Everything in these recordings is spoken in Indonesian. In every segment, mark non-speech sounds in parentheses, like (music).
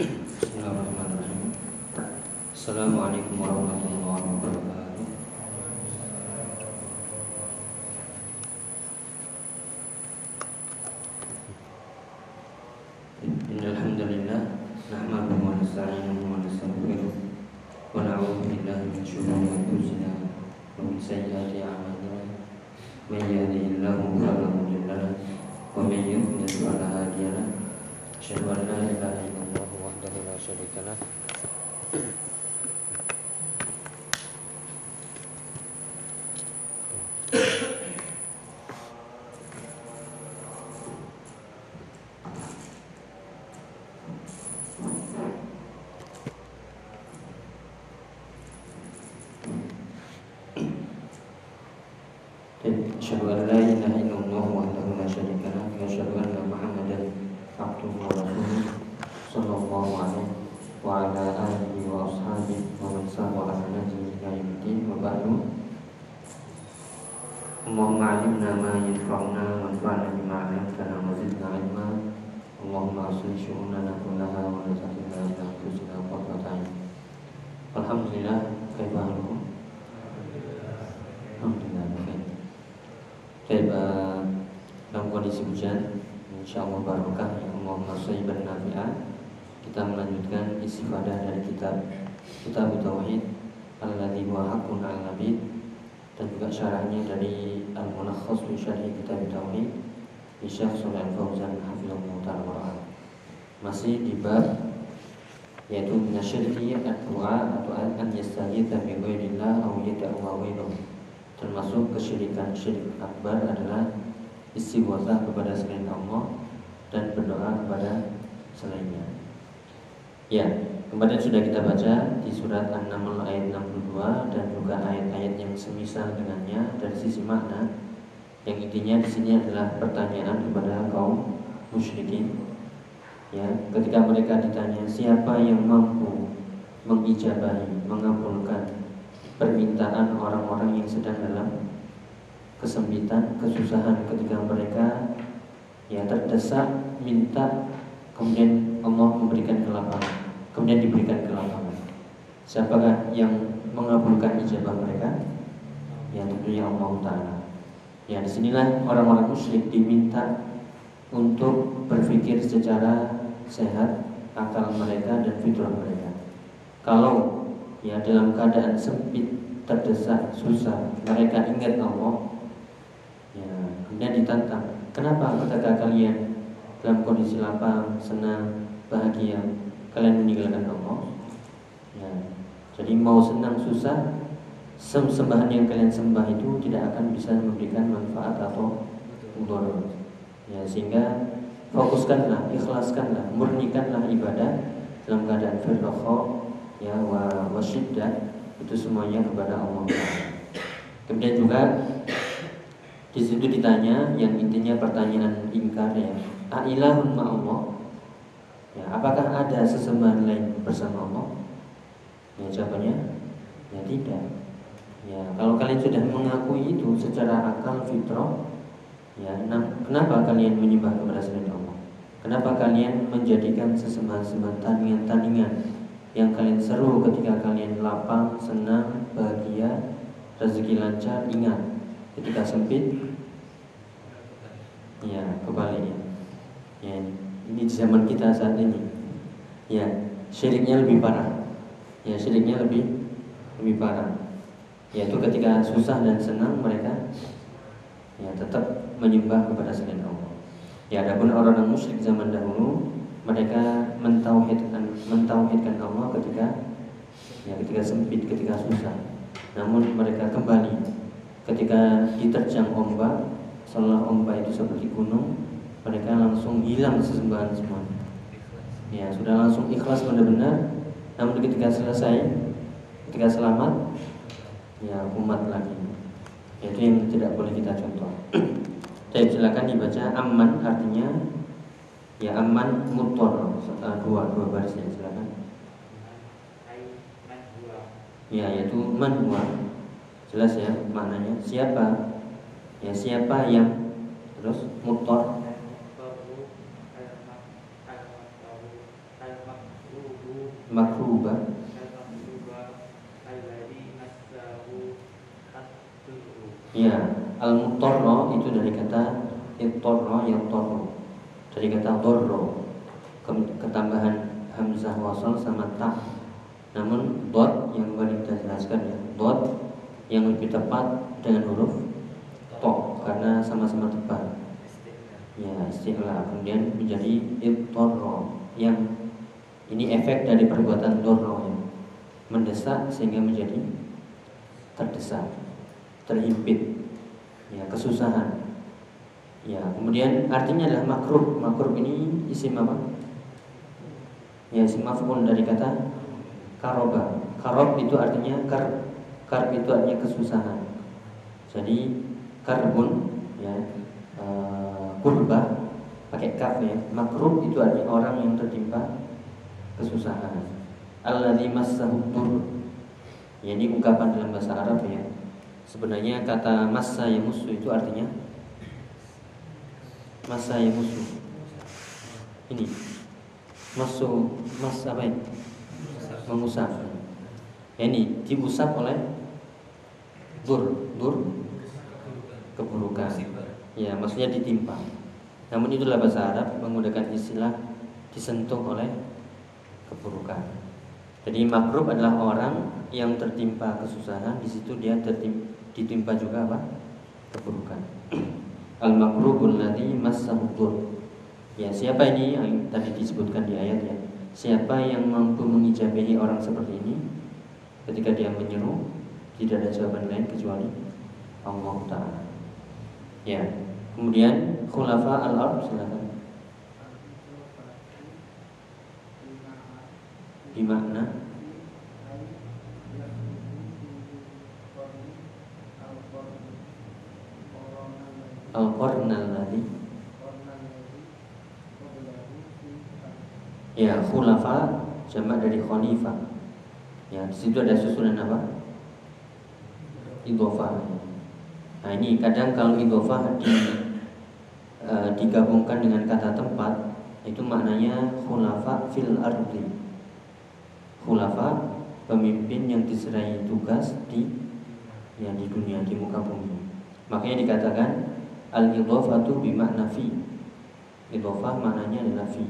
Bismillahirrahmanirrahim. Assalamualaikum warahmatullahi wabarakatuh. Innal hamdalillah nahmaduhu wa nasta'inuhu wa nastaghfiruh wa na'udzu billahi min shururi anfusina wa min sayyiati a'malina. Man yahdihillahu fala mudilla lahu wa man yudlil fala hadiya lahu. Asyhadu an la ilaha illallah wahdahu la syarika Kitab Tauhid Alladhi wa haqqun al nabid dan juga syarahnya dari Al-Mulakhas fi Syarhi Kitab Tauhid di Syekh Shalih Al-Fauzan hafizallahu taala Masih di bab yaitu minasyirki ad-du'a atau an yastaghitha bi ghairillah aw ghairahu termasuk kesyirikan syirik akbar adalah istighosah kepada selain Allah dan berdoa kepada selainnya. Ya, kemarin sudah kita baca di surat An-Naml ayat 62 dan juga ayat-ayat yang semisal dengannya dari sisi makna. Yang intinya di sini adalah pertanyaan kepada kaum musyrikin. Ya, ketika mereka ditanya siapa yang mampu mengijabahi, mengabulkan permintaan orang-orang yang sedang dalam kesempitan, kesusahan ketika mereka ya terdesak minta kemudian Allah memberikan kelapangan, kemudian diberikan kelapangan. Siapakah yang mengabulkan ijabah mereka? Ya tentunya Allah Taala. Ya di sinilah orang-orang musyrik diminta untuk berpikir secara sehat akal mereka dan fitrah mereka. Kalau ya dalam keadaan sempit terdesak susah mereka ingat Allah ya kemudian ditantang kenapa ketika kalian dalam kondisi lapang senang bahagia kalian meninggalkan Allah. Ya jadi mau senang susah sembahan yang kalian sembah itu tidak akan bisa memberikan manfaat atau mudarat ya sehingga fokuskanlah ikhlaskanlah murnikanlah ibadah dalam keadaan firqah ya wa wasyiddah itu semuanya kepada Allah. Kemudian juga di situ ditanya yang intinya pertanyaan ingkar ya, ailahun ma Allah? Ya, apakah ada sesembahan lain bersama Allah? Ya jawabannya ya tidak. Ya, kalau kalian sudah mengakui itu secara akal fitrah, ya kenapa kalian menyembah kepada selain Allah? Kenapa kalian menjadikan sesembahan-sembahan tandingan-tandingan yang kalian seru ketika kalian lapang, senang, bahagia, rezeki lancar, ingat ketika sempit ya kembali ya ini di zaman kita saat ini. Ya syiriknya lebih parah. Ya syiriknya lebih lebih parah. Yaitu ketika susah dan senang mereka ya tetap menyembah kepada selain Allah. Ya adapun orang-orang musyrik zaman dahulu mereka mentauhidkan mentauhidkan Allah ketika ya ketika sempit, ketika susah. Namun mereka kembali. Ketika diterjang ombak, seolah ombak itu seperti gunung, mereka langsung hilang sesembahan semua. Ya, sudah langsung ikhlas benar-benar. Namun ketika selesai, ketika selamat, ya umat lagi. Itu yang tidak boleh kita contoh. (clears throat) Jadi silakan dibaca aman artinya Ya aman mutor uh, dua dua baris ya silakan. Ya yaitu man huwa jelas ya maknanya siapa ya siapa yang terus mutor makruba. Ya, al-mutorro itu dari kata itorro yang dari kata dorro ketambahan hamzah wasal sama tak namun dot yang baru kita jelaskan ya. Dot yang lebih tepat dengan huruf to karena sama-sama tepat. Ya istilah kemudian menjadi itorro yang ini efek dari perbuatan dorro ya mendesak sehingga menjadi terdesak terhimpit ya kesusahan. Ya kemudian artinya adalah makruh. Makruh ini isim apa? Ya isim maf'ul dari kata karoba. Karob itu artinya kar kar itu artinya kesusahan. Jadi karbun ya e, kurba pakai kaf ya. Makruh itu artinya orang yang tertimpa kesusahan alladzi massahu ya ini ungkapan dalam bahasa Arab ya Sebenarnya kata masa yang musuh itu artinya masa yang musuh. Ini masuk mas apa ini? Mengusap. Ya, ini diusap oleh dur, dur keburukan. Ya, maksudnya ditimpa. Namun itulah bahasa Arab menggunakan istilah disentuh oleh keburukan. Jadi makruh adalah orang yang tertimpa kesusahan, di situ dia tertimpa ditimpa juga apa? keburukan. (clears throat) Al makrubul ladzi massahu Ya, siapa ini yang tadi disebutkan di ayat ya? Siapa yang mampu mengijabahi orang seperti ini ketika dia menyeru tidak ada jawaban lain kecuali Allah taala. Ya. Kemudian khulafa al-ard silakan. Di makna Al-Qarnal ladhi Ya, khulafa jamak dari khalifah. Ya, di situ ada susunan apa? Idhofah. Nah, ini kadang kalau idhofah di, e, digabungkan dengan kata tempat itu maknanya khulafa fil ardi. Khulafa pemimpin yang diserai tugas di yang di dunia di muka bumi. Makanya dikatakan Al-idhafatu bimakna fi. Idhafah maknanya adalah fi.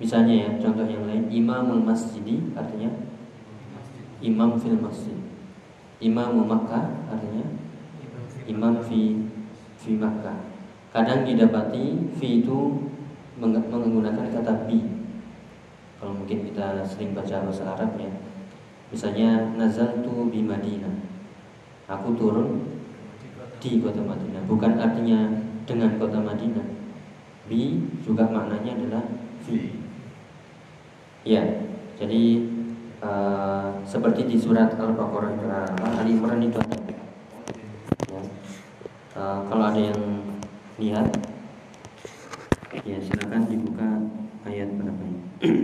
Misalnya ya, contoh yang lain Imamul masjidi artinya Imam fil masjid. Imam Makkah artinya Imam fi fi Makkah. Kadang didapati fi itu menggunakan kata bi. Kalau mungkin kita sering baca bahasa Arab ya. Misalnya nazaltu bi Madinah. Aku turun di kota Madinah bukan artinya dengan kota Madinah bi juga maknanya adalah fi ya jadi uh, seperti di surat Al-Baqarah Ali Imran itu ada ya. uh, kalau ada yang lihat ya silakan dibuka ayat berapa ini (clears throat)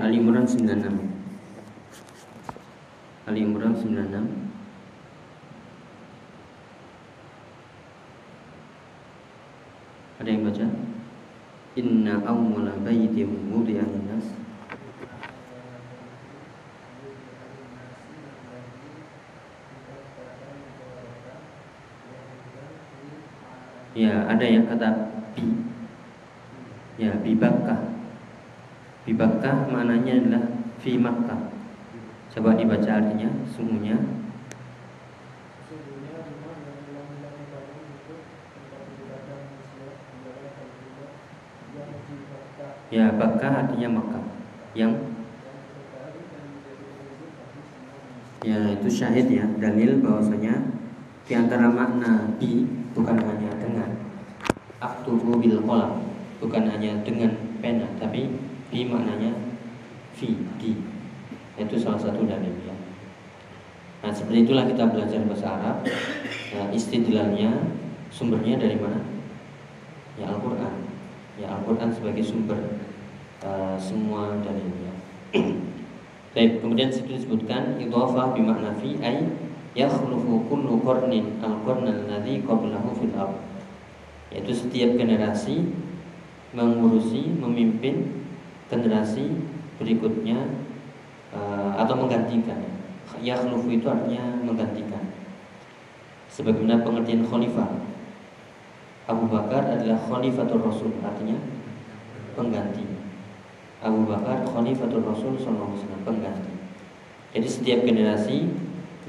Ali Imran 96 Ali Imran 96 Ada yang baca? Inna awwala baytin wudi'a nas Ya, ada yang kata bi. Ya, bi Bakkah. Maknanya adalah fi Makkah. Coba dibaca artinya sungguhnya Ya, Bakkah artinya Makkah. Yang Ya, itu syahid ya, dalil bahwasanya di antara makna bi bukan hanya dengan aktubu bil kolam, bukan hanya dengan pena, tapi Bi maknanya fi di itu salah satu dalil ya. Nah seperti itulah kita belajar bahasa Arab. Nah, istidlalnya sumbernya dari mana? Ya Al-Quran. Ya Al-Quran sebagai sumber uh, semua dalilnya. (clears throat) Baik, kemudian situ disebutkan idhafah bimakna fi ay yakhlufu kullu qarnin al-qarn alladhi qablahu fil. Yaitu setiap generasi mengurusi, memimpin generasi berikutnya uh, atau menggantikan. Yakhlufu itu artinya menggantikan. Sebagaimana pengertian khalifah. Abu Bakar adalah khalifatul Rasul, artinya pengganti. Abu Bakar khalifatul Rasul SAW pengganti. Jadi setiap generasi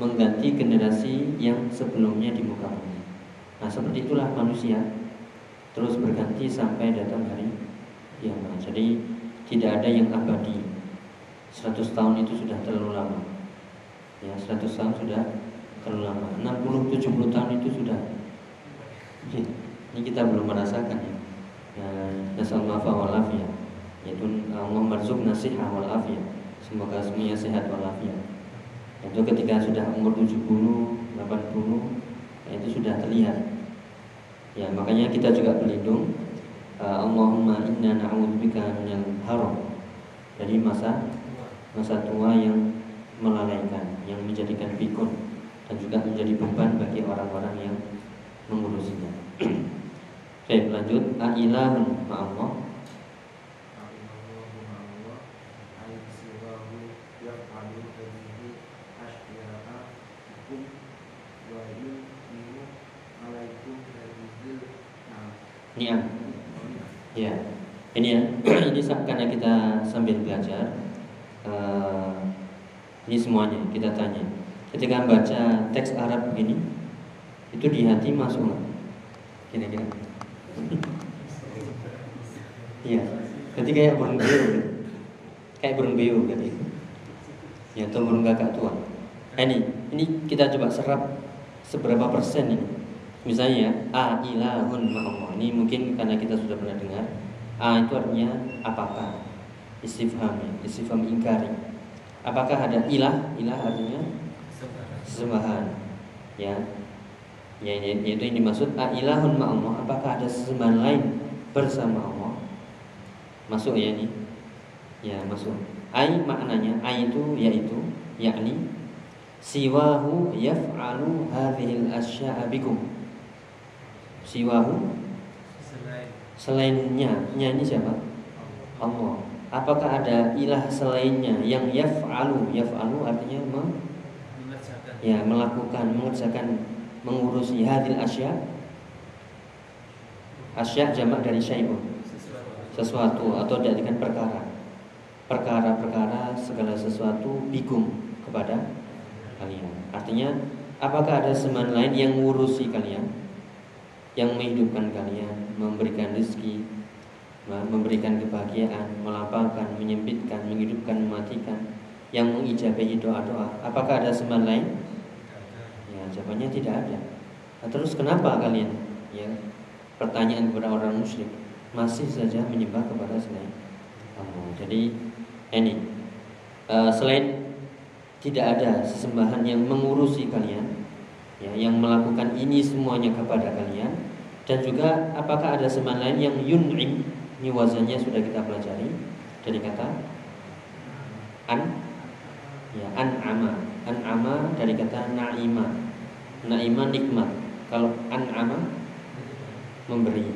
mengganti generasi yang sebelumnya di muka bumi. Nah seperti itulah manusia terus berganti sampai datang hari kiamat. Jadi tidak ada yang abadi. 100 tahun itu sudah terlalu lama. Ya, 100 tahun sudah terlalu lama. 60 70 tahun itu sudah ini kita belum merasakan ya. Ya, nasal wal ya yaitu Allah marzuk nasihah wal afiyah semoga semuanya sehat wal afiyah itu ketika sudah umur 70 80 ya itu sudah terlihat ya makanya kita juga berlindung Allahumma inna na'udzubika minal haram dari masa masa tua yang melalaikan yang menjadikan pikun dan juga menjadi beban bagi orang-orang yang mengurusinya. (clears throat) Baik, lanjut. Ailahun ma'allah niat ya. Ini ya. (clears throat) Ini karena kita sambil belajar uh, ini semuanya kita tanya. Ketika baca teks Arab begini itu di hati masuk nggak kira-kira. (laughs) Iya. Jadi kayak burung beo kayak burung beo gitu ya atau burung kakak tua. Eh, ini ini kita coba serap seberapa persen ini Misalnya a ilahun ma'allah. Ini mungkin karena kita sudah pernah dengar. A itu artinya apakah? Istifham, ya. istifham ingkari. Apakah ada ilah? Ilah artinya sesembahan. Ya. Ya, yaitu ini dimaksud a ilahun ma'allah. Apakah ada sesembahan lain bersama Allah? Masuk ya ini? Ya, masuk. Ai maknanya, ai itu yaitu yakni siwahu yaf'alu hadhil asya'a bikum siwahu selainnya nya ini siapa? Allah. Apakah ada ilah selainnya yang yaf'alu? Yaf'alu artinya me, ya melakukan mengerjakan mengurusi. Hadil asya. Asya jamak dari syai'un sesuatu. Atau dengan perkara. Perkara-perkara segala sesuatu bikum kepada kalian. Artinya apakah ada seman lain yang mengurusi kalian yang menghidupkan kalian, memberikan rezeki, memberikan kebahagiaan, melapangkan, menyempitkan, menghidupkan, mematikan, yang mengijabahi doa-doa. Apakah ada seman lain? Ya, jawabannya tidak ada. Nah, terus kenapa kalian? Ya, pertanyaan kepada orang musyrik masih saja menyembah kepada selain Allah. Jadi ini uh, selain tidak ada sesembahan yang mengurusi kalian, ya, yang melakukan ini semuanya kepada kalian. Dan juga apakah ada seman lain yang yun'im? Ini wazannya sudah kita pelajari. Dari kata an ya an'ama. An'ama dari kata na'ima. Na'ima nikmat. Kalau an'ama memberi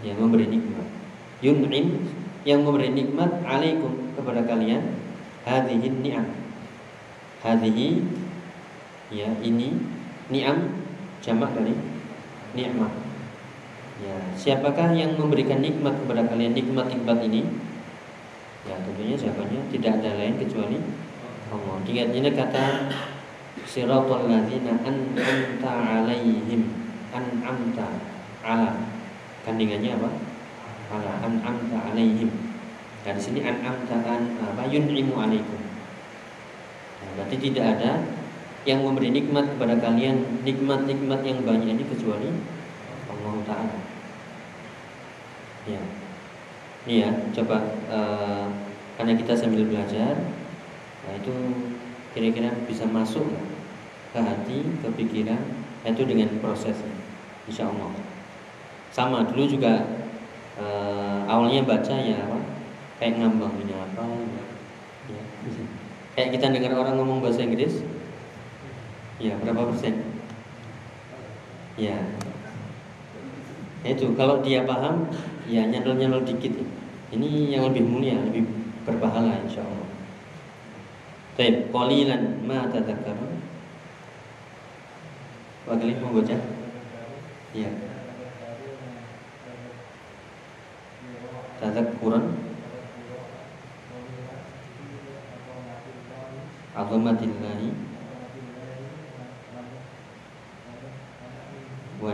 ya memberi nikmat. Yun'im yang memberi nikmat alaikum kepada kalian hadhihi ni'am. Hadhihi ya ini Ni'am jamak dari nikmat. Ya, siapakah yang memberikan nikmat kepada kalian nikmat-nikmat ini? Ya, tentunya jawabannya tidak ada lain kecuali Allah. Ingat ini kata siratal ladzina an'amta alaihim an'amta ala kandingannya apa? Ala an'amta alaihim. Nah, di sini an'amta an apa yun'imu alaikum. Nah, berarti tidak ada yang memberi nikmat kepada kalian nikmat-nikmat yang banyak ini kecuali Allah Taala. Ya, ini ya coba uh, karena kita sambil belajar, nah itu kira-kira bisa masuk ke hati, ke pikiran, itu dengan proses, insya Allah. Sama dulu juga uh, awalnya baca ya apa kayak ngambang ini apa ya. kayak kita dengar orang ngomong bahasa Inggris ya berapa persen? Ya itu kalau dia paham ya nyandol dikit. Ini yang lebih mulia lebih berpahala insya Allah. Baik, qalilan ma tadhakkarun Wakili mau baca? Iya. Tadhakkuran. Azamatillahi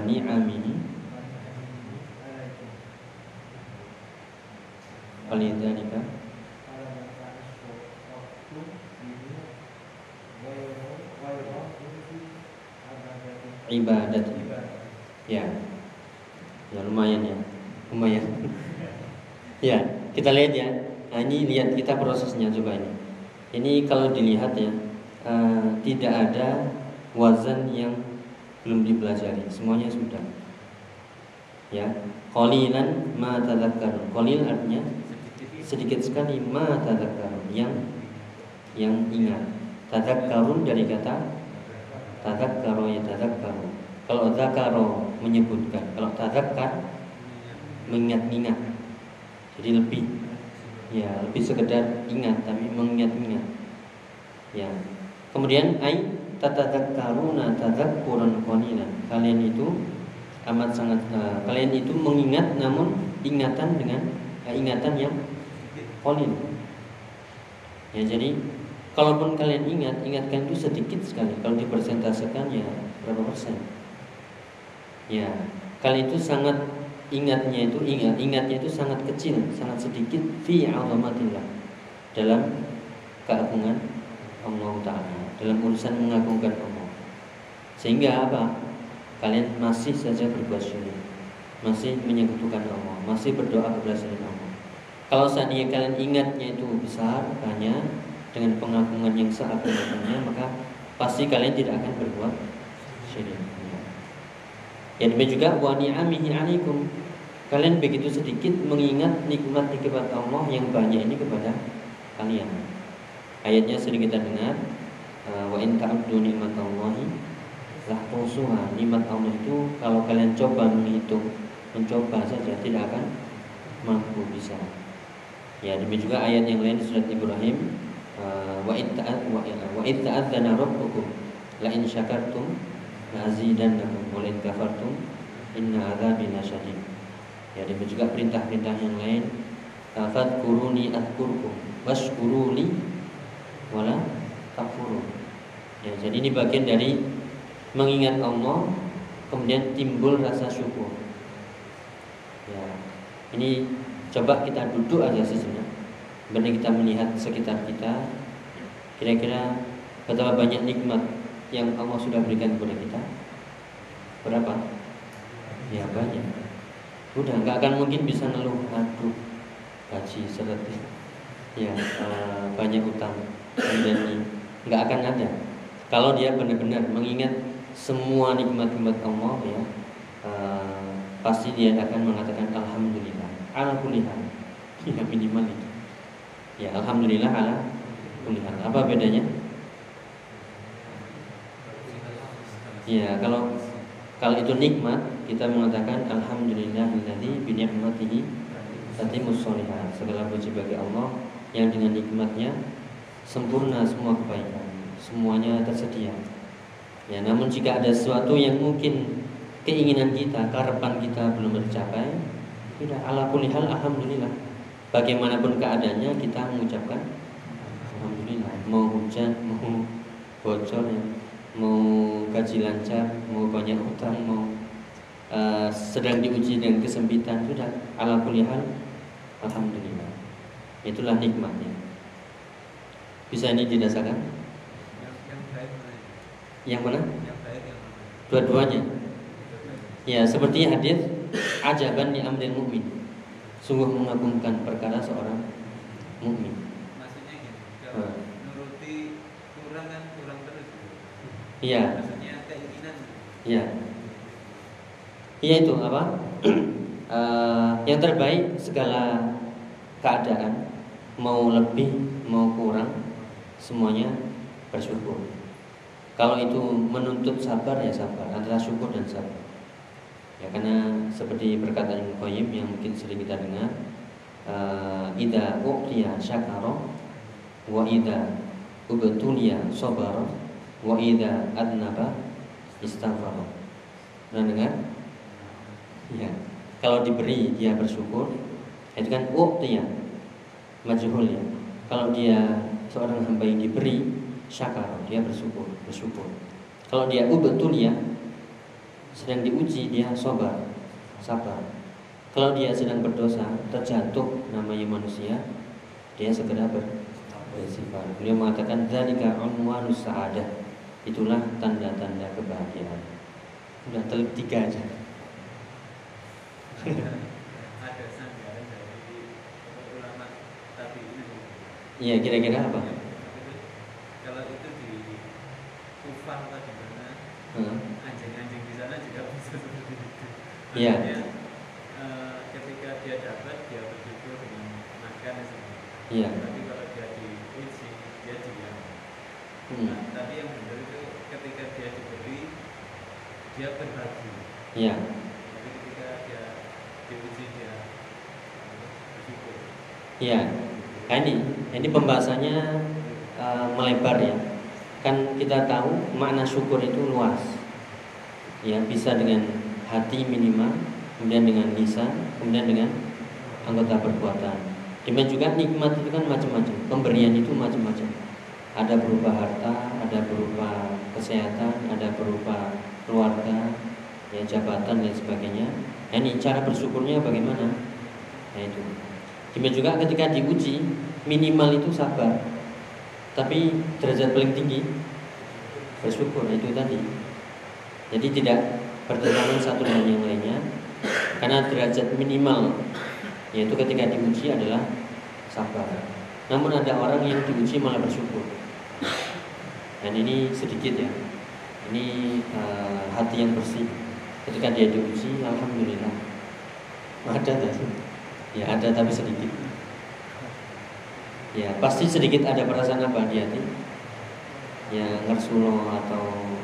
ni'amihi Falidhalika ibadat. Ya. Ya lumayan ya. Lumayan. (laughs) Ya kita lihat ya. Nah ini lihat kita prosesnya coba ini. Ini kalau dilihat ya uh, tidak ada wazan yang belum dipelajari semuanya sudah. Ya qalilan ma tadhakkarun qalil artinya sedikit sekali ma tadakkarun yang yang ingat. Tadakkarun dari kata tadakkaro ya tadakkaru kalau zakaro menyebutkan. Kalau tadakkar mengingat-ingat. Jadi lebih ya lebih sekedar ingat tapi mengingat-ingat. Ya. Kemudian ai tatadakkaruna tadakkuran qalilan kalian itu amat sangat uh, kalian itu mengingat namun ingatan dengan uh, ingatan yang kolin. Ya jadi kalaupun kalian ingat, ingatkan itu sedikit sekali. Kalau dipersentasekan ya berapa persen? Ya, kalian itu sangat ingatnya itu ingat ingatnya itu sangat kecil, sangat sedikit fi azamatillah dalam keagungan Allah Taala, dalam urusan mengagungkan Allah. Sehingga apa? Kalian masih saja berbuat syirik, masih menyekutukan Allah, masih berdoa kepada selain Allah. Kalau seandainya kalian ingatnya itu besar, banyak dengan pengagungan yang sangat banyaknya, maka pasti kalian tidak akan berbuat syirik. Ya demikian juga wa ni'amihi alaikum. Kalian begitu sedikit mengingat nikmat-nikmat Allah yang banyak ini kepada kalian. Ayatnya sering kita dengar wa in ta'uddu nikmatallahi lah tusuha. Nikmat Allah itu kalau kalian coba menghitung, mencoba saja tidak akan mampu bisa. Ya demikian juga ayat yang lain surat Ibrahim uh, wa itta'at wa wa itta'adzana rabbukum la in syakartum la azidannakum wa in kafartum inna adzabi lasyadid. Ya demikian juga perintah-perintah yang lain fadkuruni adkurkum washkuruli wala takfurun. Ya, jadi ini bagian dari mengingat Allah kemudian timbul rasa syukur. Ya, ini Coba kita duduk aja sejenak Benar kita melihat sekitar kita. Kira-kira Betapa banyak nikmat Yang Allah sudah berikan kepada kita. Berapa? Ya banyak. Udah nggak akan mungkin bisa ngeluh Aduh Gaji seret. Ya uh, Banyak utang. Kemudian nggak akan ada. Kalau dia benar-benar mengingat Semua nikmat-nikmat Allah ya uh, Pasti dia akan mengatakan Alhamdulillah ala kulihan ya minimal itu. Ya alhamdulillah ala kulihan apa bedanya? Ya kalau kalau itu nikmat kita mengatakan alhamdulillah alladzi bi ni'matihi tatimmus segala puji bagi Allah yang dengan nikmatnya sempurna semua kebaikan semuanya tersedia ya namun jika ada sesuatu yang mungkin keinginan kita harapan kita belum tercapai tidak ala kulihal alhamdulillah. Bagaimanapun keadaannya kita mengucapkan alhamdulillah. Mau hujan, mau bocor ya, mau gaji lancar, mau banyak utang, mau uh, sedang diuji dengan kesempitan sudah ala kulihal alhamdulillah. Itulah nikmatnya. Bisa ini dirasakan? Yang mana? Dua-duanya. Ya, seperti hadis ajaban ni amril mukmin. Sungguh mengagumkan perkara seorang mukmin. Maksudnya. Kalau nuruti kurang kan kurang terus. Iya. Maksudnya keinginan. Iya. Iya itu apa? uh, (clears throat) yang terbaik segala keadaan mau lebih mau kurang semuanya bersyukur. Kalau itu menuntut sabar ya sabar antara syukur dan sabar. Ya karena seperti perkataan Ibnu Qayyim yang mungkin sering kita dengar, uh, ida uqtiya syakara wa ida ubtuliya sabara wa ida adnaba istaghfara. Pernah dengar? Ya. Kalau diberi dia bersyukur, itu kan uqtiya majhul ya. Kalau dia seorang hamba yang diberi syakar, dia bersyukur, bersyukur. Kalau dia ubtuliya sedang diuji dia sabar, sabar. Kalau dia sedang berdosa, terjatuh namanya manusia, dia segera bersifat. Beliau mengatakan zalika unwanus sa'adah. Itulah tanda-tanda kebahagiaan. Udah tiga aja. (laughs) ada sanggahan dari ulama tapi ini Iya, kira-kira apa? kalau itu di kufar atau di mana Hmm. anjing-anjing di sana juga bisa seperti itu Iya. Eh, ketika dia dapat dia bersyukur dengan makan dan Iya. tapi kalau dia diuji dia diam Hmm. Nah, tapi yang benar itu ketika dia diberi dia berbagi Iya. tapi ketika dia diuji dia bersyukur Iya. Nah, ini ini pembahasannya uh, melebar ya. Kan kita tahu makna syukur itu luas. Ya, bisa dengan hati minimal, kemudian dengan lisan, kemudian dengan anggota perbuatan. Demikian juga nikmat itu kan macam-macam. Pemberian itu macam-macam. Ada berupa harta, ada berupa kesehatan, ada berupa keluarga, ya jabatan dan sebagainya. Nah, ini cara bersyukurnya bagaimana? Nah itu. Demikian juga ketika diuji minimal itu sabar. Tapi derajat paling tinggi bersyukur itu tadi. Jadi tidak bertentangan satu dengan yang lainnya karena derajat minimal yaitu ketika diuji adalah sabar. Namun ada orang yang diuji malah bersyukur. Dan ini sedikit ya. Ini eh, hati yang bersih. Ketika dia diuji, alhamdulillah. Ada tadi. Ya ada tapi sedikit. Ya pasti sedikit ada perasaan apa di hati. Ya ngersulo atau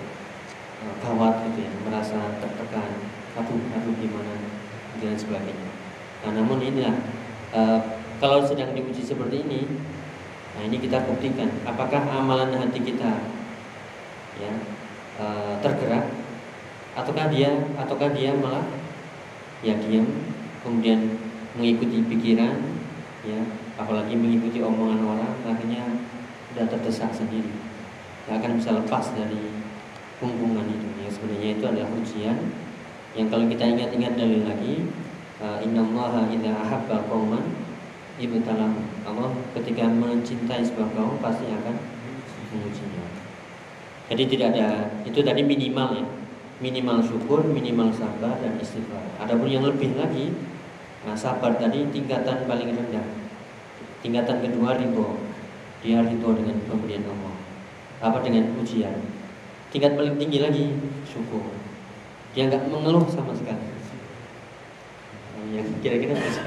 eh, gawat gitu ya, merasa tertekan, aduh aduh gimana dan sebagainya. Nah namun inilah eh, kalau sedang diuji seperti ini, nah ini kita buktikan apakah amalan hati kita ya eh, tergerak ataukah dia ataukah dia malah ya diam kemudian mengikuti pikiran ya. Apalagi mengikuti omongan orang akhirnya sudah terdesak sendiri. Nggak akan bisa lepas dari hubungan itu ya. Sebenarnya itu adalah ujian. Yang kalau kita ingat-ingat dalil lagi uh, innallaha idza ahabba qauman ibtalahum Allah ketika mencintai sebuah kaum pasti akan mengujinya. Jadi tidak ada itu tadi minimal ya. Minimal syukur minimal sabar dan istighfar. Adapun yang lebih lagi Nah, sabar tadi tingkatan paling rendah. Tingkatan kedua ridho. Dia ridho dengan pemberian Allah. Apa dengan ujian? Tingkat paling tinggi lagi syukur. Dia nggak mengeluh sama sekali. Nah, yang kira-kira bisa.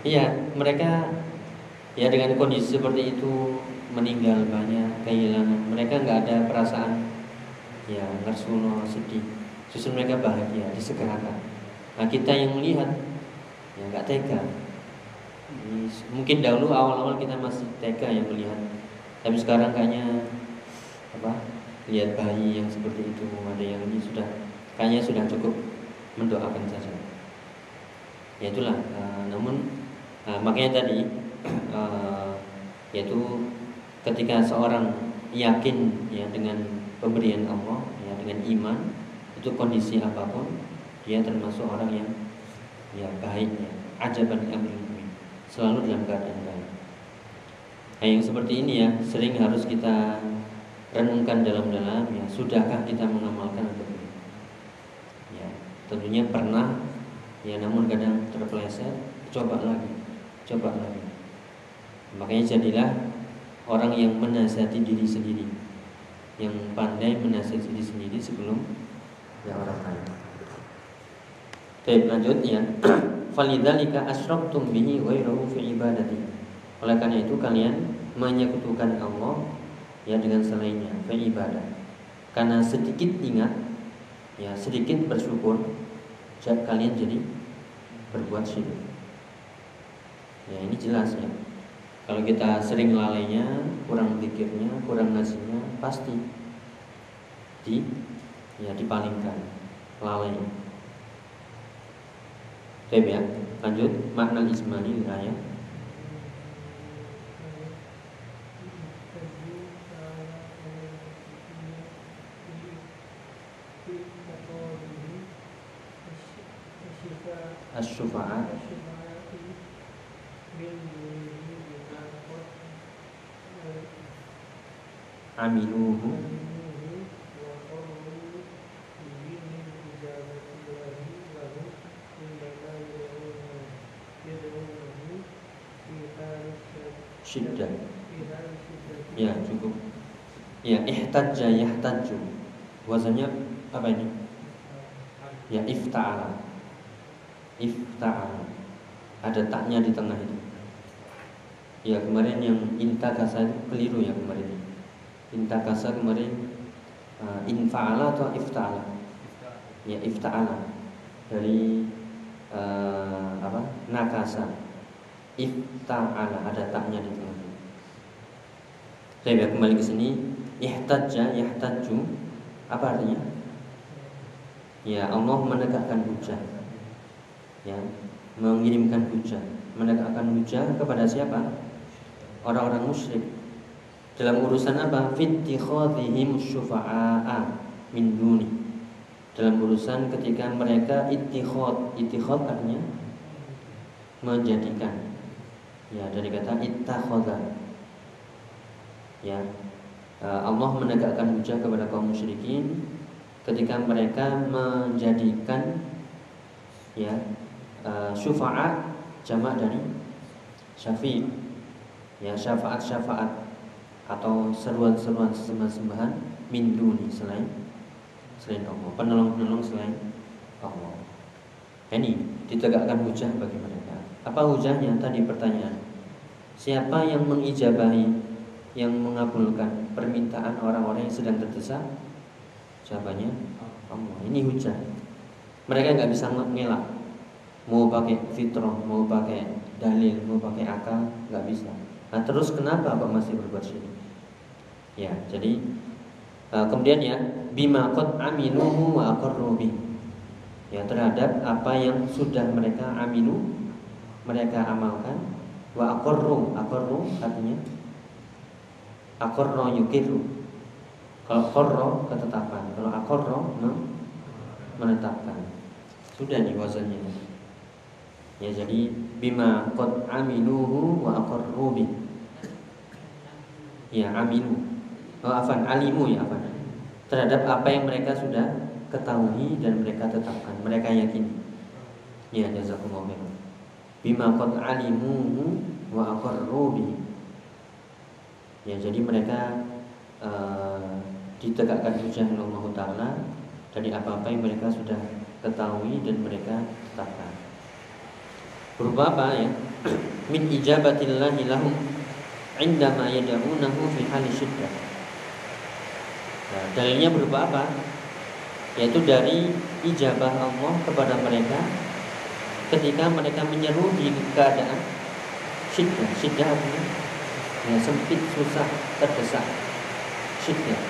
Iya, mereka ya dengan kondisi seperti itu meninggal banyak, kehilangan. Mereka nggak ada perasaan ya ngersuno sedih. Justru mereka bahagia, disegerakan. Nah kita yang melihat ya nggak tega. Mungkin dahulu awal-awal kita masih tega yang melihat, tapi sekarang kayaknya apa? Lihat bayi yang seperti itu ada yang ini sudah kayaknya sudah cukup mendoakan saja. Ya itulah. uh, namun uh, makanya tadi uh, (clears throat) yaitu ketika seorang yakin ya dengan pemberian Allah ya dengan iman itu kondisi apa pun dia termasuk orang yang ya baik ya. Ajaban amri selalu dalam keadaan baik. Nah yang seperti ini ya sering harus kita renungkan dalam-dalam ya. Sudahkah kita mengamalkan atau belum ya tentunya pernah ya namun kadang terpeleset. Coba lagi coba lagi. Makanya jadilah orang yang menasihati diri sendiri. Yang pandai menasihati diri sendiri sebelum ya orang lain Baik, lanjutnya. (clears throat) Falidzalika asyraktum bihi ghairahu fi ibadati. Oleh karena itu kalian menyekutukan Allah ya dengan selainnya fi ibadah. Karena sedikit ingat ya sedikit bersyukur kalian jadi berbuat syirik. Ya ini jelas ya. Kalau kita sering lalainya, kurang pikirnya, kurang ngajinya, pasti di ya dipalingkan lalai. Baik ya, lanjut. Makna ismani ayat. As-syufa'a Amiluhu Syiddah. Ya cukup. Ya ihtajja yahtajju Wazannya apa ini? Ya ifta'ala. Ifta'ala. Ada taknya di tengah itu. Ya kemarin yang intakasa itu keliru ya kemarin Intakasa kemarin uh, Infa'ala atau ifta'ala? Ya ifta'ala. Dari uh, apa? Nakasa ifta'ala ada taknya di tengah. Saya kembali ke sini ihtajja yahtajju apa artinya? Ya Allah menegakkan hujah. Ya, mengirimkan hujah, menegakkan hujah kepada siapa? Orang-orang musyrik. Dalam urusan apa? Fittikhadhihim syufa'a min duni. Dalam urusan ketika mereka ittikhad, ittikhad artinya menjadikan ya dari kata ittakhadha. Ya eh, Allah menegakkan hujah kepada kaum musyrikin ketika mereka menjadikan ya uh, syufaat jamak dari syafi ya syafaat syafaat atau seruan-seruan sembahan min duni selain selain Allah penolong-penolong selain Allah. Ini ditegakkan hujah bagi mereka apa hujahnya tadi pertanyaan? Siapa yang mengijabahi yang mengabulkan permintaan orang-orang yang sedang terdesak? Jawabannya Allah. Ini hujah. Mereka nggak bisa ngelak. Mau pakai fitrah, mau pakai dalil, mau pakai akal, nggak bisa. Nah terus kenapa kok masih berbuat syirik? Ya, jadi uh, kemudian ya bima qad aminuhu wa aqarru Ya terhadap apa yang sudah mereka aminu mereka amalkan. Wa aqarru aqarru artinya? Aqarra yukiru kalau qarra ketetapan. Kalau aqarra menetapkan. Sudah di wazannya ya jadi bima qad aminuhu wa aqarru bi. Ya aminu oh afan alimu ya afan. Terhadap apa yang mereka sudah ketahui dan mereka tetapkan. Mereka yakini. Ya jazakumullah bima qad alimuhu wa aqarru Ya, jadi mereka uh, ditegakkan hujah oleh Allah taala dari apa-apa yang mereka sudah ketahui dan mereka tetapkan. Berupa apa ya? (clears throat) Min ijabatillahi lahum indama yad'unahu fi hali syiddah. Nah, dalilnya berupa apa? Yaitu dari ijabah Allah kepada mereka ketika mereka menyeru di keadaan syiddah. Syiddah artinya ya, sempit susah terdesak. Syiddah.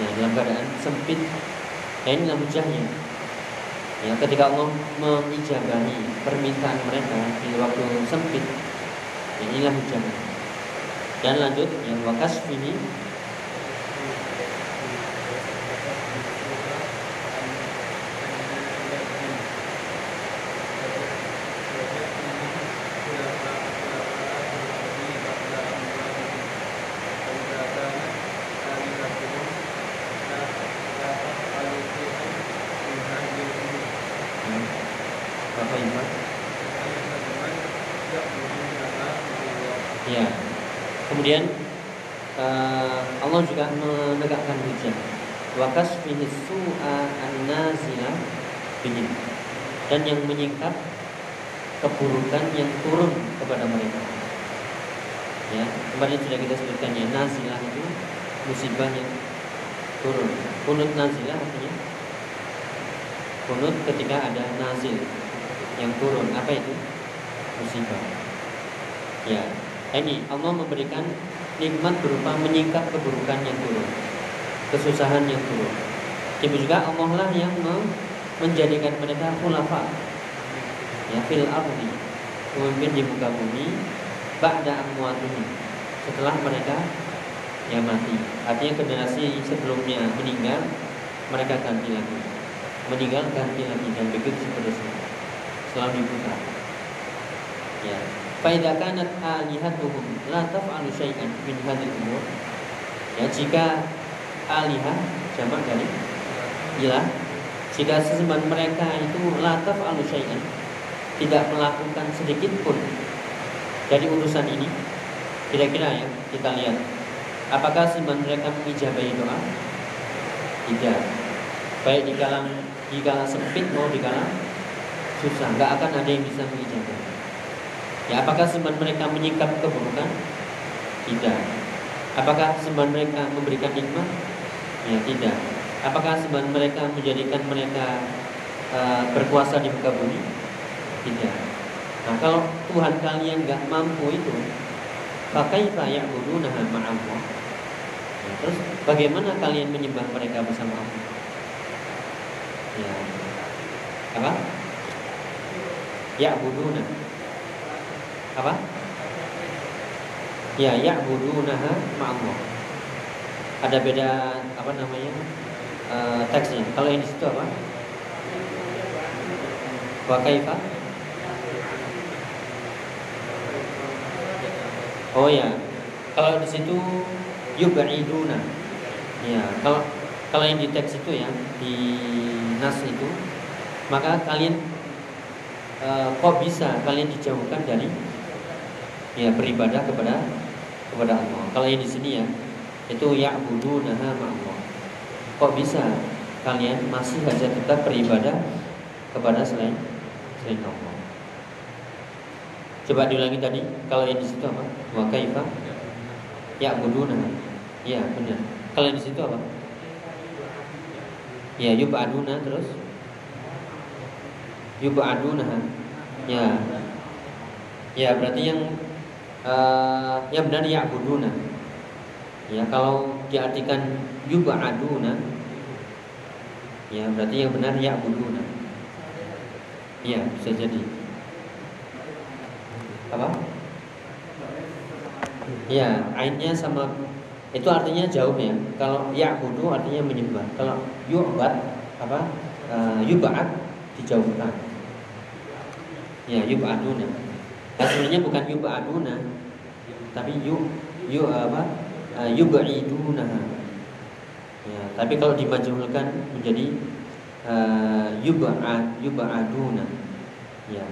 Ya dalam keadaan sempit. Ya inilah hujahnya. Ya ketika Allah mengijabahi permintaan mereka di waktu sempit ya inilah hujahnya. Dan lanjut yang wakas ini Kemudian uh, Allah juga menegakkan hujah. Wa kasfihi su'a an-nazila begini dan yang menyingkap keburukan yang turun kepada mereka. Ya, kemarin sudah kita sebutkan ya nazilah itu musibah yang turun. Kunut nazilah artinya kunut ketika ada nazil yang turun. Apa itu? Musibah. Ya, ini Allah memberikan nikmat berupa menyingkap keburukan yang turun, kesusahan yang turun. Tapi juga Allah lah yang menjadikan mereka khulafa ya fil ardi pemimpin di muka bumi ba'da amwatihim setelah mereka yang mati. Artinya generasi sebelumnya meninggal mereka ganti lagi. Meninggal ganti lagi dan begitu seterusnya. Selalu diputar. Ya. Faidah kanat alihatuhum la taf'alu syai'an min hadhihi umur. Ya, jika alihah jamak dari ilah jika sesembahan mereka itu la taf'alu syai'an tidak melakukan sedikit pun dari urusan ini kira-kira ya kita lihat apakah sembahan mereka mengijabahi doa tidak baik di kalang di kalang sempit mau di kalang susah nggak akan ada yang bisa mengijabahi Ya, apakah sembahan mereka menyingkap keburukan? Tidak. Apakah sembahan mereka memberikan nikmat? Ya, tidak. Apakah sembahan mereka menjadikan mereka uh, berkuasa di muka bumi? Tidak. Nah, kalau Tuhan kalian nggak mampu itu, pakai saya nahan ma'allah. Ya, terus bagaimana kalian menyembah mereka bersama Allah? Ya. Apa? Ya buduna apa? Ya, ya'budunaha ma'allah. Ada beda apa namanya? Uh, teksnya. Kalau yang di situ apa? Wa kaifa? Oh ya. Kalau di situ yub'iduna. Ya, kalau kalau yang di teks itu ya, di nas itu, maka kalian uh, kok bisa kalian dijauhkan dari ya beribadah kepada kepada Allah. Kalau yang di sini ya itu ya'budunaha Allah. Kok bisa kalian masih saja tetap beribadah kepada selain selain Allah? Coba diulangi tadi. Kalau yang di situ apa? Wa kaifa ya'budunaha. Ya, benar. Kalau yang di situ apa? Ya, yub'aduna terus yub'adunaha. Ya. Ya, berarti yang uh, yang benar ya'buduna. Ya, kalau diartikan yub'aduna ya berarti yang benar ya'buduna. Ya, bisa jadi. Apa? Ya, ainnya sama itu artinya jauh ya. Kalau ya'budu artinya menyembah. Kalau yu'bad apa? Uh, yub'ad dijauhkan. Ya, yub'aduna. Aslinya bukan yub'aduna tapi yu yu apa? Uh, yub'iduna. Ya, tapi kalau dimajhulkan menjadi uh, yub'ad yub'aduna. Ya.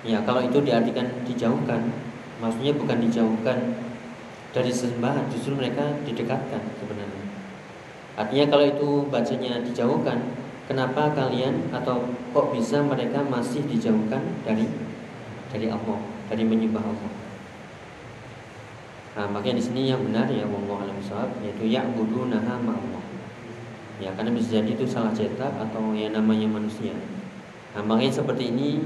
Ya, kalau itu diartikan dijauhkan, maksudnya bukan dijauhkan dari sesembahan, justru mereka didekatkan sebenarnya. Artinya kalau itu bacanya dijauhkan, Kenapa kalian atau kok bisa mereka masih dijauhkan dari dari Allah, dari menyembah Allah? Nah, makanya di sini yang benar ya Allah alam yaitu ya'budunaha Allah. Ya, karena bisa jadi itu salah cetak atau yang namanya manusia. Nah, makanya seperti ini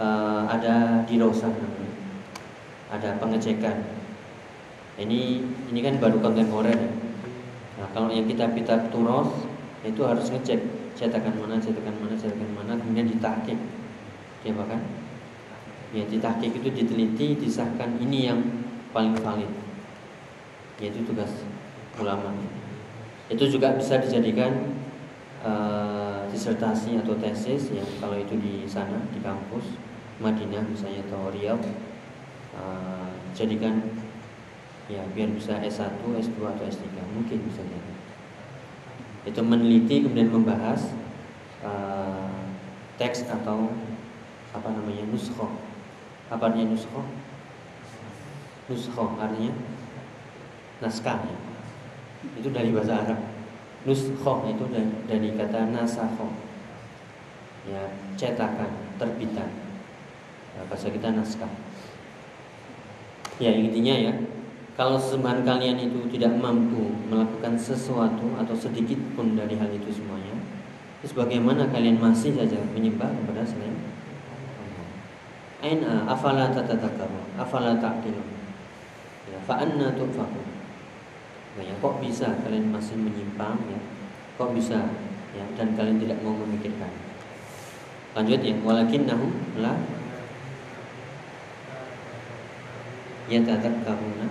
uh, ada namanya. Ada pengecekan. Ini ini kan baru kontemporer ya. Nah, kalau yang kita kita turos itu harus ngecek cetakan mana, cetakan mana, cetakan mana, kemudian ditahkik. Ya bahkan ya ditahkik itu diteliti, disahkan ini yang paling valid. Yaitu tugas ulama. Itu juga bisa dijadikan uh, disertasi atau tesis yang kalau itu di sana di kampus Madinah misalnya atau Riyadh uh, jadikan ya biar bisa S1, S2 atau S3 mungkin bisa jadi. Itu meneliti kemudian membahas uh, teks atau apa namanya nuskho. Apa artinya nuskho? Nuskho artinya naskah ya. itu dari bahasa Arab. Nuskhoh itu dari, dari kata nasakhoh ya cetakan terbitan bahasa kita naskah. Ya intinya ya kalau sesembahan kalian itu tidak mampu melakukan sesuatu atau sedikit pun dari hal itu semuanya terus bagaimana kalian masih saja menyembah kepada selain Aina afala tatadakaru afala ta'qilun ya fa anna nah, ya, kok bisa kalian masih menyimpang ya? Kok bisa ya? Dan kalian tidak mau memikirkan. Lanjut ya, walakin nahu la yatadzakkaruna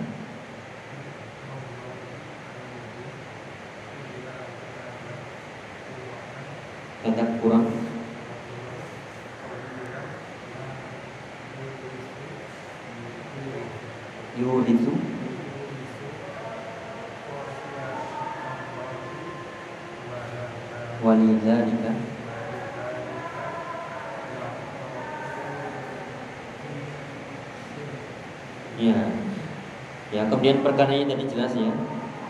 kata kurang yurithu walidzalika Ya, ya kemudian perkara ini tadi jelas ya,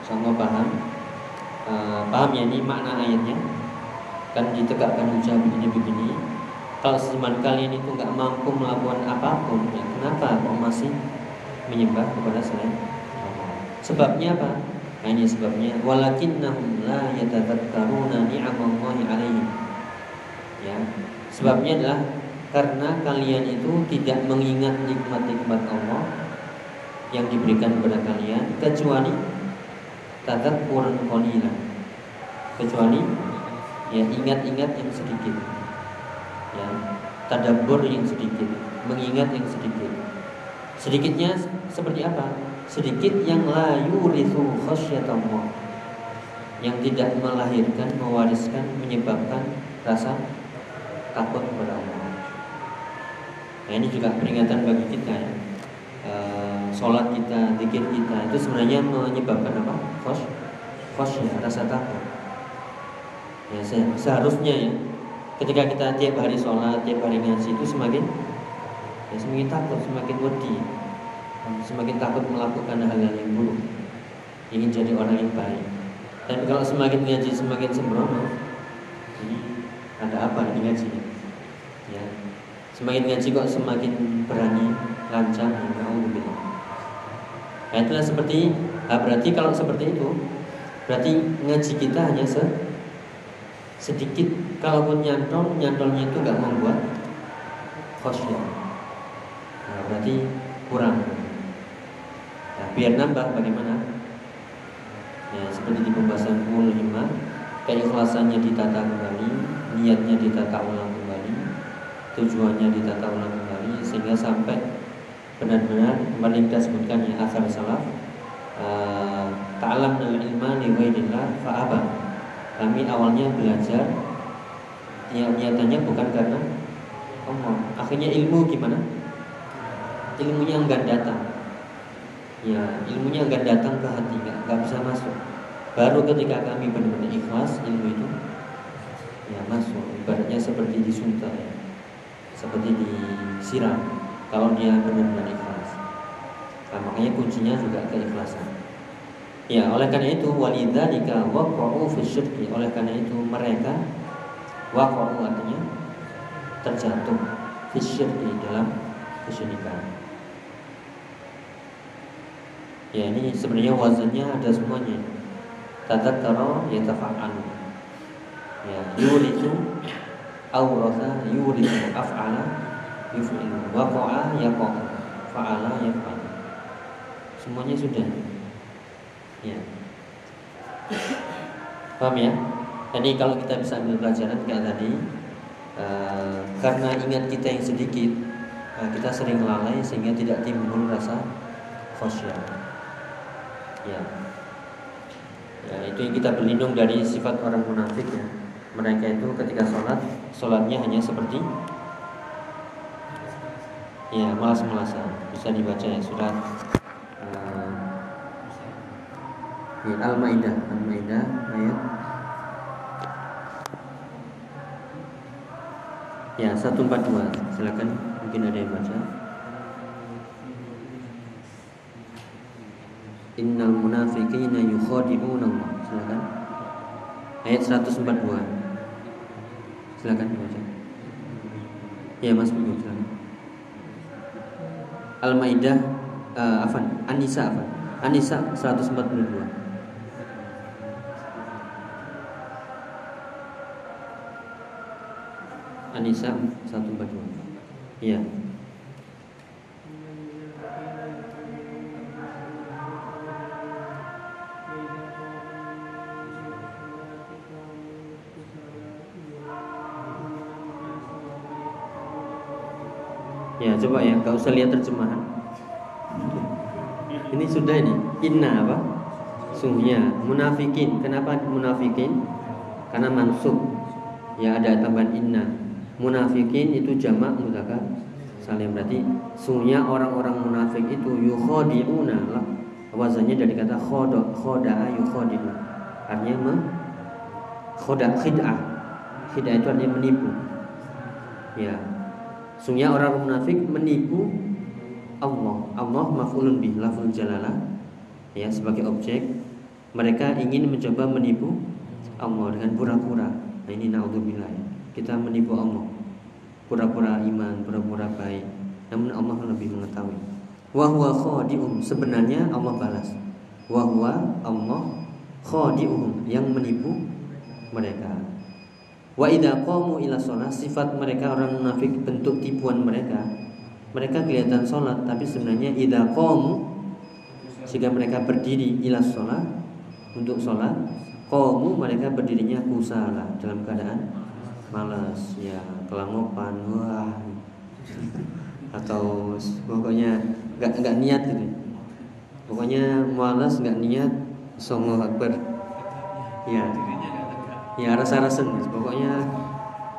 semua paham, e, paham ya ini makna ayatnya, kan ditegakkan ucap begini begini. Kalau seman kalian itu nggak mampu melakukan apa pun, ya kenapa kok masih menyembah kepada selain Sebabnya apa? Nah, ini sebabnya walakinnahum la yatadzakkaruna ni'amallahi alaihim. Ya. Sebabnya adalah karena kalian itu tidak mengingat nikmat-nikmat Allah yang diberikan kepada kalian kecuali kurang qalilan. Kecuali ya ingat-ingat yang sedikit. Ya tadabbur yang sedikit mengingat yang sedikit. Sedikitnya seperti apa? Sedikit yang la yurithu khasyatallah. Yang tidak melahirkan mewariskan menyebabkan rasa takut kepada Allah. Nah ini juga peringatan bagi kita ya Eh, sholat kita, zikir kita itu sebenarnya menyebabkan apa? Khos, khos ya, rasa takut. Ya, seharusnya ya, ketika kita tiap hari sholat, tiap hari ngaji itu semakin ya semakin takut, semakin wedi, semakin takut melakukan hal-hal yang buruk, ingin jadi orang yang baik. Dan kalau semakin ngaji semakin sembrono, ini ada apa dengan ngaji? Ya, semakin ngaji kok semakin berani naudzubillah nah itulah seperti nah berarti kalau seperti itu berarti ngaji kita hanya se sedikit. Kalaupun nyantol nyantolnya itu nggak membuat khosyah nah berarti kurang. Nah, biar nambah bagaimana? Ya seperti di pembahasan puluh lima keikhlasannya ditata kembali niatnya ditata ulang kembali tujuannya ditata ulang kembali sehingga sampai benar-benar kembali kita sebutkan ya asal salaf. Eh, ta'alam al ilma li ghairillah fa'aba. Kami awalnya belajar ya niatannya bukan karena Allah. Akhirnya ilmu gimana? Ilmunya enggak datang. Ya ilmunya enggak datang ke hati enggak, enggak bisa masuk. Baru ketika kami benar-benar ikhlas ilmu itu ya masuk. Ibaratnya seperti disuntik ya seperti disiram kalau dia benar-benar ikhlas. Nah, makanya kuncinya juga keikhlasan. Ya, oleh karena itu walidzalika waqa'u fi syirki. Oleh karena itu mereka waqa'u artinya terjatuh fi syirki dalam kesyirikan. Ya, ini sebenarnya wazannya ada semuanya. Tadzakkara yatafa'alu. Ya, yurithu awratha yurithu af'ala yuf'ilu waqa'a yaqa'u. Fa'ala yaf'al. Semuanya sudah. Ya. Paham ya? Jadi kalau kita bisa ambil pelajaran kayak tadi uh, karena ingat kita yang sedikit uh, kita sering lalai sehingga tidak timbul rasa khosyah ya. Ya itu yang kita berlindung dari sifat orang munafik ya. Mereka itu ketika sholat sholatnya hanya seperti Ya, malas-malasan bisa dibaca ya surat uh, ya, Al-Maidah, Al-Maidah ayat Ya, 142. Silakan mungkin ada yang baca. Innal munafiqina yukhadi'una Allah. Silakan. ayat 142. Silakan baca. Ya Mas. Al-Maidah uh, Afan, Anisa Afan. Anisa 142. Anisa 142. Iya. Coba ya, gak usah lihat terjemahan. Ini sudah ini. Inna apa? Sungguhnya munafikin. Kenapa munafikin? Karena mansub. Ya ada tambahan inna. Munafikin itu jamak mudzakkar salim berarti sungguhnya orang-orang munafik itu yukhadi'una lah. Wazannya dari kata khoda khoda'a yukhadi'u. Artinya me khoda khid'ah. Khid'ah itu artinya menipu. Ya, Sungguhnya orang munafik menipu Allah. Allah maf'ulun bih lafzul jalalah ya sebagai objek. Mereka ingin mencoba menipu Allah dengan pura-pura. Nah ini naudzubillah. Kita menipu Allah. Pura-pura iman, pura-pura baik. Namun Allah lebih mengetahui. Wahwa khadi'um sebenarnya Allah balas. Wahwa Allah khadi'um yang menipu mereka. Wa idza qamu ila sholat sifat mereka orang munafik bentuk tipuan mereka. Mereka kelihatan sholat tapi sebenarnya idza qamu jika mereka berdiri ila sholat untuk sholat qamu mereka berdirinya kusala dalam keadaan malas ya kelangopan wah atau pokoknya nggak nggak niat gitu pokoknya malas nggak niat songo akbar ya ya rasa-rasa pokoknya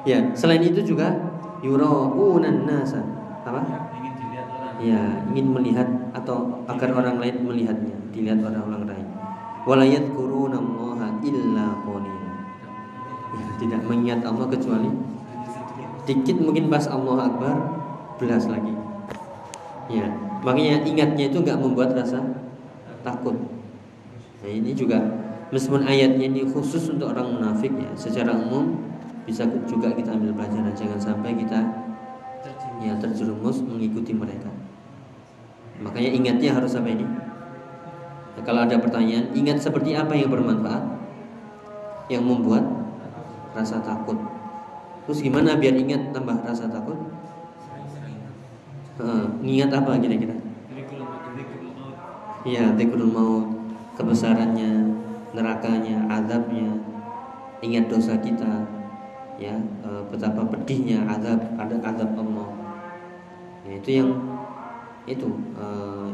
ya selain itu juga yuraunan nasa. Apa? Ingin dilihat orang. Ya ingin melihat atau agar orang lain melihatnya dilihat orang orang lain. Walayat kurunallaha illa qalila. Ya, tidak mengingat Allah kecuali dikit mungkin pas Allah Akbar belas lagi. Ya makanya ingatnya itu nggak membuat rasa takut. Nah ini juga Meskipun ayatnya ini khusus untuk orang munafik ya, secara umum bisa juga kita ambil pelajaran jangan sampai kita ya terjerumus mengikuti mereka. Makanya ingatnya harus apa ini? Nah, kalau ada pertanyaan, ingat seperti apa yang bermanfaat, yang membuat rasa takut. Terus gimana biar ingat tambah rasa takut? Uh, ingat apa kira-kira? Iya, -kira? mau kebesarannya, nerakanya, azabnya, ingat dosa kita, ya e, betapa pedihnya azab ada azab Allah. Ya, itu yang itu e,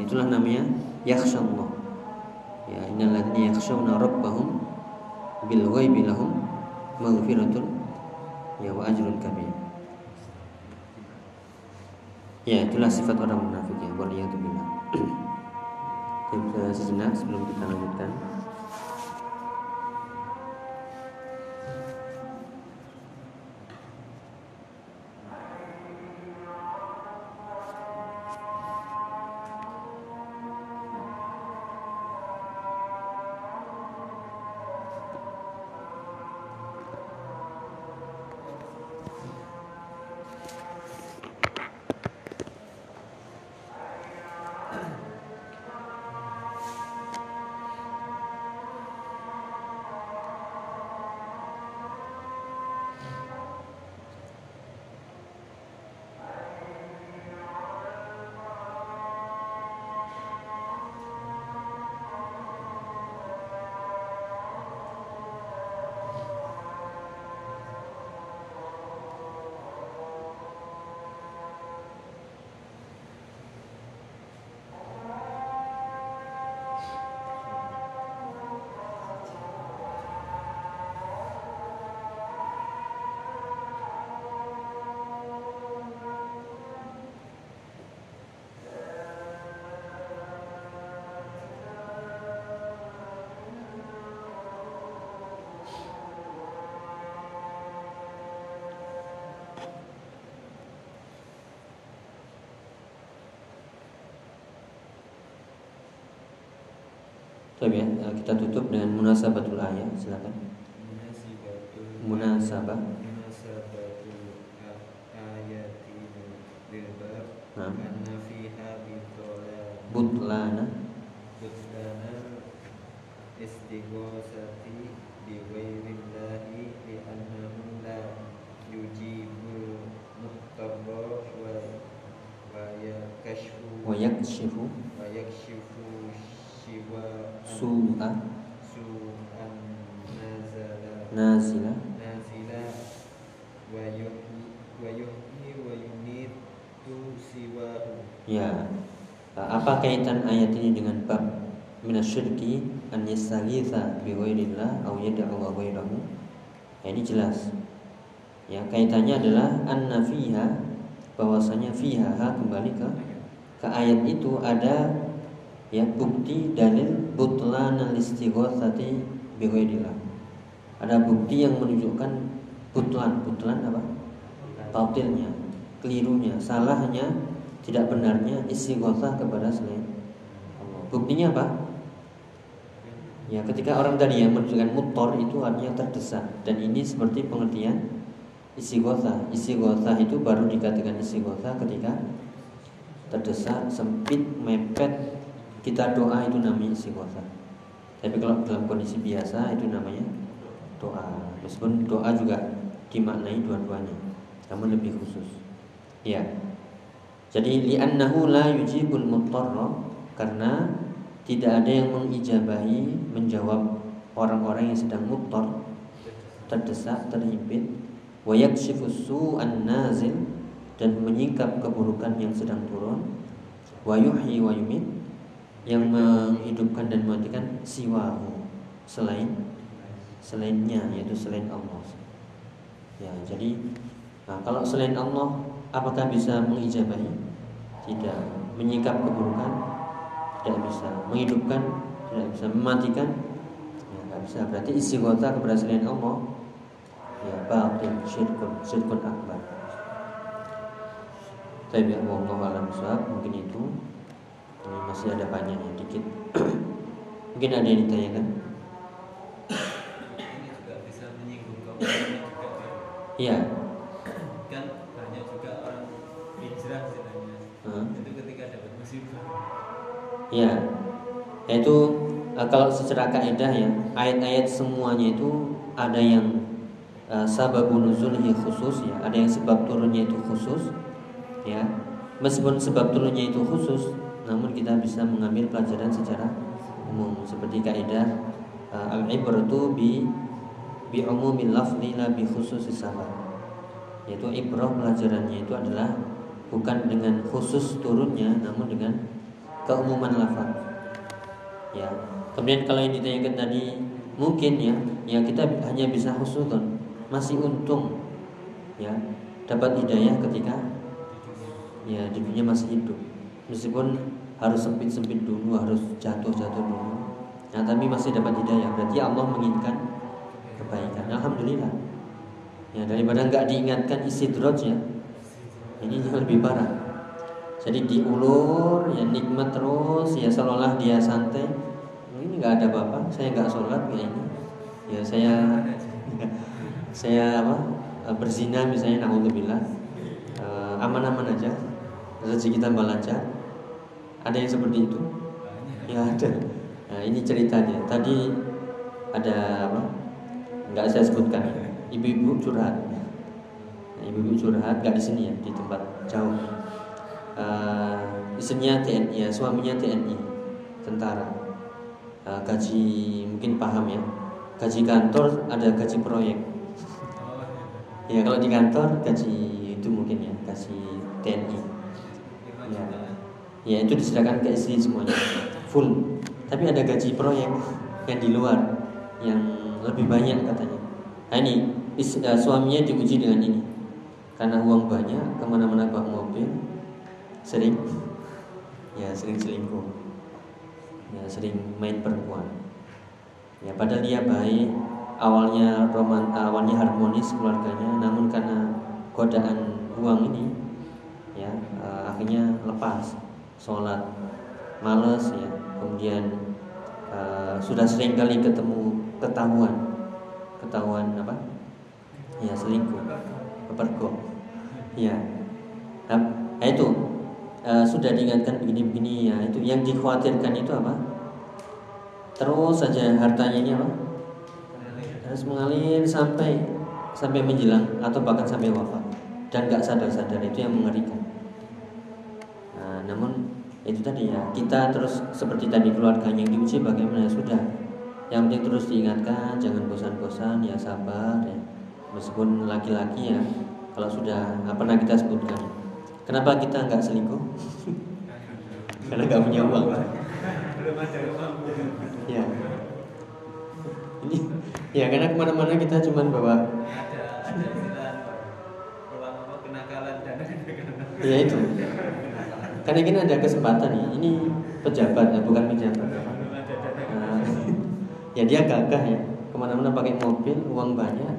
itulah namanya yakhsyallah. Ya innalladzina yakhshawna rabbahum bil ghaibi lahum maghfiratun ya wa ajrun kabir. Ya, itulah sifat orang munafik ya, waliyatubillah. (clears throat) Kita sejenak sebelum kita lanjutkan. Tapi ya, kita tutup dengan munasabatul ayat, silakan. munasabah munasabatu ayatin lil bab Nah. anna fiha butlana butlana istighosati bi ghairillahi li annahu la yujibul muqtabba wa wa yakashfu wa yakshifu wa yakshifu su'a nazila. Nazila wa wa ya. Apa kaitan ayat ini dengan bab minasyirki? An yastaghitha bi ghairillah aw yad'u ghairahu ya, ini jelas. Ya kaitannya adalah anna fiha bahwasanya fiha ha, kembali ke ke ayat itu ada ya bukti dalil butlan al-istighatsati bi ghairillah ada bukti yang menunjukkan butlan. Butlan apa? Batilnya kelirunya salahnya tidak benarnya istighatsah kepada selain buktinya apa? Ya ketika orang tadi yang menunjukkan mutor itu artinya terdesak. Dan ini seperti pengertian istighatsah istighatsah itu baru dikatakan istighatsah ketika terdesak sempit mepet kita doa itu namanya istighatsah tapi kalau dalam kondisi biasa itu namanya doa. Meskipun doa juga dimaknai dua-duanya namun lebih khusus. Ya. Jadi li'annahu la yujibul muttarra karena tidak ada yang mengijabahi menjawab orang-orang yang sedang muttar terdesak terhimpit wa yakshifu su'an nazil dan menyingkap keburukan yang sedang turun wa yuhyi wa yumit yang menghidupkan dan mematikan siwahu selain selainnya yaitu selain Allah. Ya jadi nah, kalau selain Allah apakah bisa mengijabahi tidak. Menyingkap keburukan? Tidak bisa. Menghidupkan? Tidak bisa. Mematikan? Ya nggak bisa. Berarti istighotha kepada selain Allah ya batil syirkun syirkun akbar. Tapi ya Allah alam mungkin itu ini masih ada banyaknya dikit. (clears throat) Mungkin ada yang ditanyakan? Ini juga bisa menyinggung kaum kan? iya. Kan banyak juga orang hijrah istilahnya. Hah? itu ketika dapat musibah. Ya, yaitu eh, kalau secara kaidah ya ayat-ayat semuanya itu ada yang uh, sababun nuzulnya khusus ya, ada yang sebab turunnya itu khusus ya. Meskipun sebab turunnya itu khusus, namun kita bisa mengambil pelajaran secara umum seperti kaidah uh, al-ibratu bi bi umumil lafzi la bi khususis sabab. Yaitu ibrah pelajarannya itu adalah bukan dengan khusus turunnya namun dengan keumuman lafaz. Ya. Kemudian kalau yang ditanyakan tadi mungkin ya, ya kita hanya bisa husnudon, masih untung ya dapat hidayah ketika ya di dunia masih hidup. Meskipun harus sempit-sempit dulu, harus jatuh-jatuh dulu. Nah, tapi masih dapat hidayah. Berarti Allah menginginkan kebaikan. Alhamdulillah. Ya, daripada nggak diingatkan istidraj ya. Ini yang lebih parah jadi diulur ya nikmat terus ya seolah dia santai ini nggak ada bapak saya nggak sholat ya ini ya saya (laughs) saya apa eh, berzina misalnya naudzubillah Eh, aman-aman aja rezeki tambah lancar ada yang seperti itu ya ada nah, ini ceritanya tadi ada apa nggak saya sebutkan ibu-ibu curhat Nah, ibu-ibu curhat nggak di sini ya di tempat jauh uh, istrinya TNI ya, suaminya TNI, tentara. Uh, gaji mungkin paham ya. Gaji kantor ada gaji proyek. Ya kalau di kantor gaji itu mungkin ya, gaji TNI. Ya. Ya itu diserahkan ke istri semuanya full. Tapi ada gaji proyek yang di luar yang lebih banyak katanya. Nah ini is- uh, suaminya diuji dengan ini karena uang banyak ke mana-mana bawa mobil sering ya sering selingkuh ya sering main perempuan ya padahal dia baik awalnya roman awalnya harmonis keluarganya namun karena godaan uang ini ya eh, akhirnya lepas sholat. Males ya. Kemudian eh, sudah sering kali ketemu ketahuan. Ketahuan apa? Ya selingkuh. Pepergok ya. Nah, itu. Uh, sudah diingatkan begini-begini ya. Itu yang dikhawatirkan itu apa? Terus saja hartanya ini apa? Harus mengalir sampai sampai menjelang atau bahkan sampai wafat. Dan nggak sadar-sadar itu yang mengerikan namun itu tadi ya kita terus seperti tadi keluarga yang diuji bagaimana ya sudah yang penting terus diingatkan jangan bosan-bosan ya sabar ya meskipun laki-laki ya kalau sudah apa pernah kita sebutkan kenapa kita nggak selingkuh karena nggak punya uang ya ini ya karena ke mana-mana kita cuma bawa ya itu karena ini ada kesempatan nih ini pejabat ya bukan pejabat. Nah, (laughs) ya dia gagah ya. Ke mana-mana pakai mobil uang banyak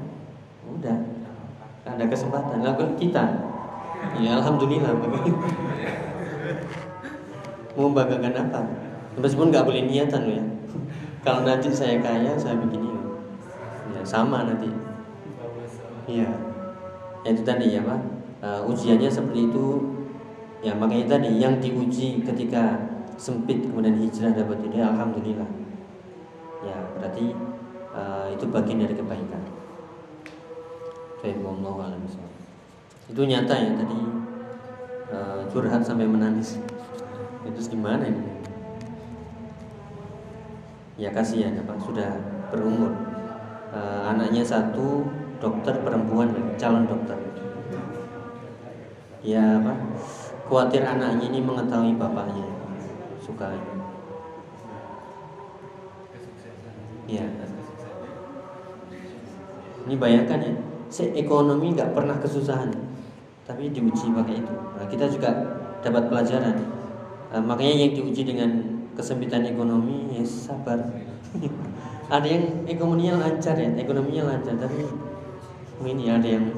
udah. Ada kesempatan. Lalu kita? Ya alhamdulillah. (laughs) Mau banggakan apa? Meskipun nggak boleh niatan loh ya. (laughs) Kalau nanti saya kaya saya begini ya sama nanti. Iya. Ya, itu tadi ya pak. Uh, ujiannya seperti itu ya makanya tadi yang diuji ketika sempit kemudian hijrah dapat ini alhamdulillah. Ya berarti uh, itu bagian dari kebaikan. Itu nyata ya tadi uh, curhat sampai menangis. Itu gimana ini? Ya kasihan apa sudah berumur. Uh, anaknya satu dokter perempuan calon dokter. Ya apa khawatir anaknya ini mengetahui bapaknya. Suka. Ya ini bayangkan ya si ekonomi nggak pernah kesusahan. Tapi diuji pakai itu. Nah, kita juga dapat pelajaran. Nah, makanya yang diuji dengan kesempitan ekonomi ya sabar. (laughs) Ada yang ekonominya lancar ya ekonominya lancar tapi ini ada yang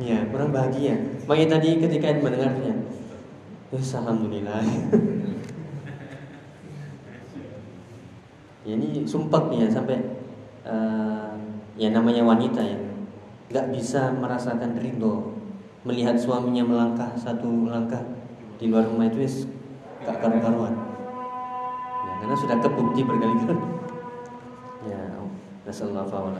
ya kurang bahagia. Makanya tadi ketika mendengarnya ya alhamdulillah. Ya ini sumpah nih ya sampai uh, ya namanya wanita ya nggak bisa merasakan rindu melihat suaminya melangkah satu langkah di luar rumah itu ya gak karu-karuan. Ya karena sudah kebukti berkali-kali. Ya nasallahu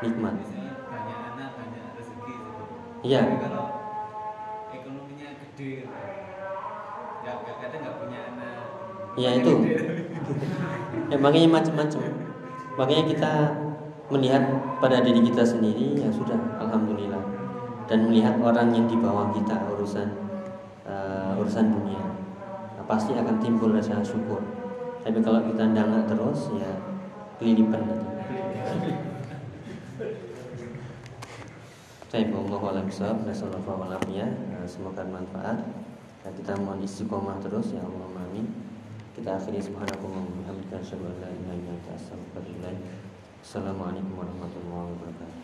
nikmat. Iya. Kalau ekonominya gede, ya kadang nggak punya anak. Iya itu. ya, (laughs) makanya macam-macam. Makanya kita melihat pada diri kita sendiri ya sudah, alhamdulillah. Dan melihat orang yang di bawah kita urusan uh, urusan dunia, nah, pasti akan timbul rasa syukur. Tapi kalau kita nggak terus ya kelilipan nanti. (laughs) Saya Allah alam. Semoga bermanfaat. Dan kita mohon istiqomah terus ya Allah amin. Kita akhiri subhanallahi wa bihamdihi asyhadu an Assalamualaikum warahmatullahi wabarakatuh.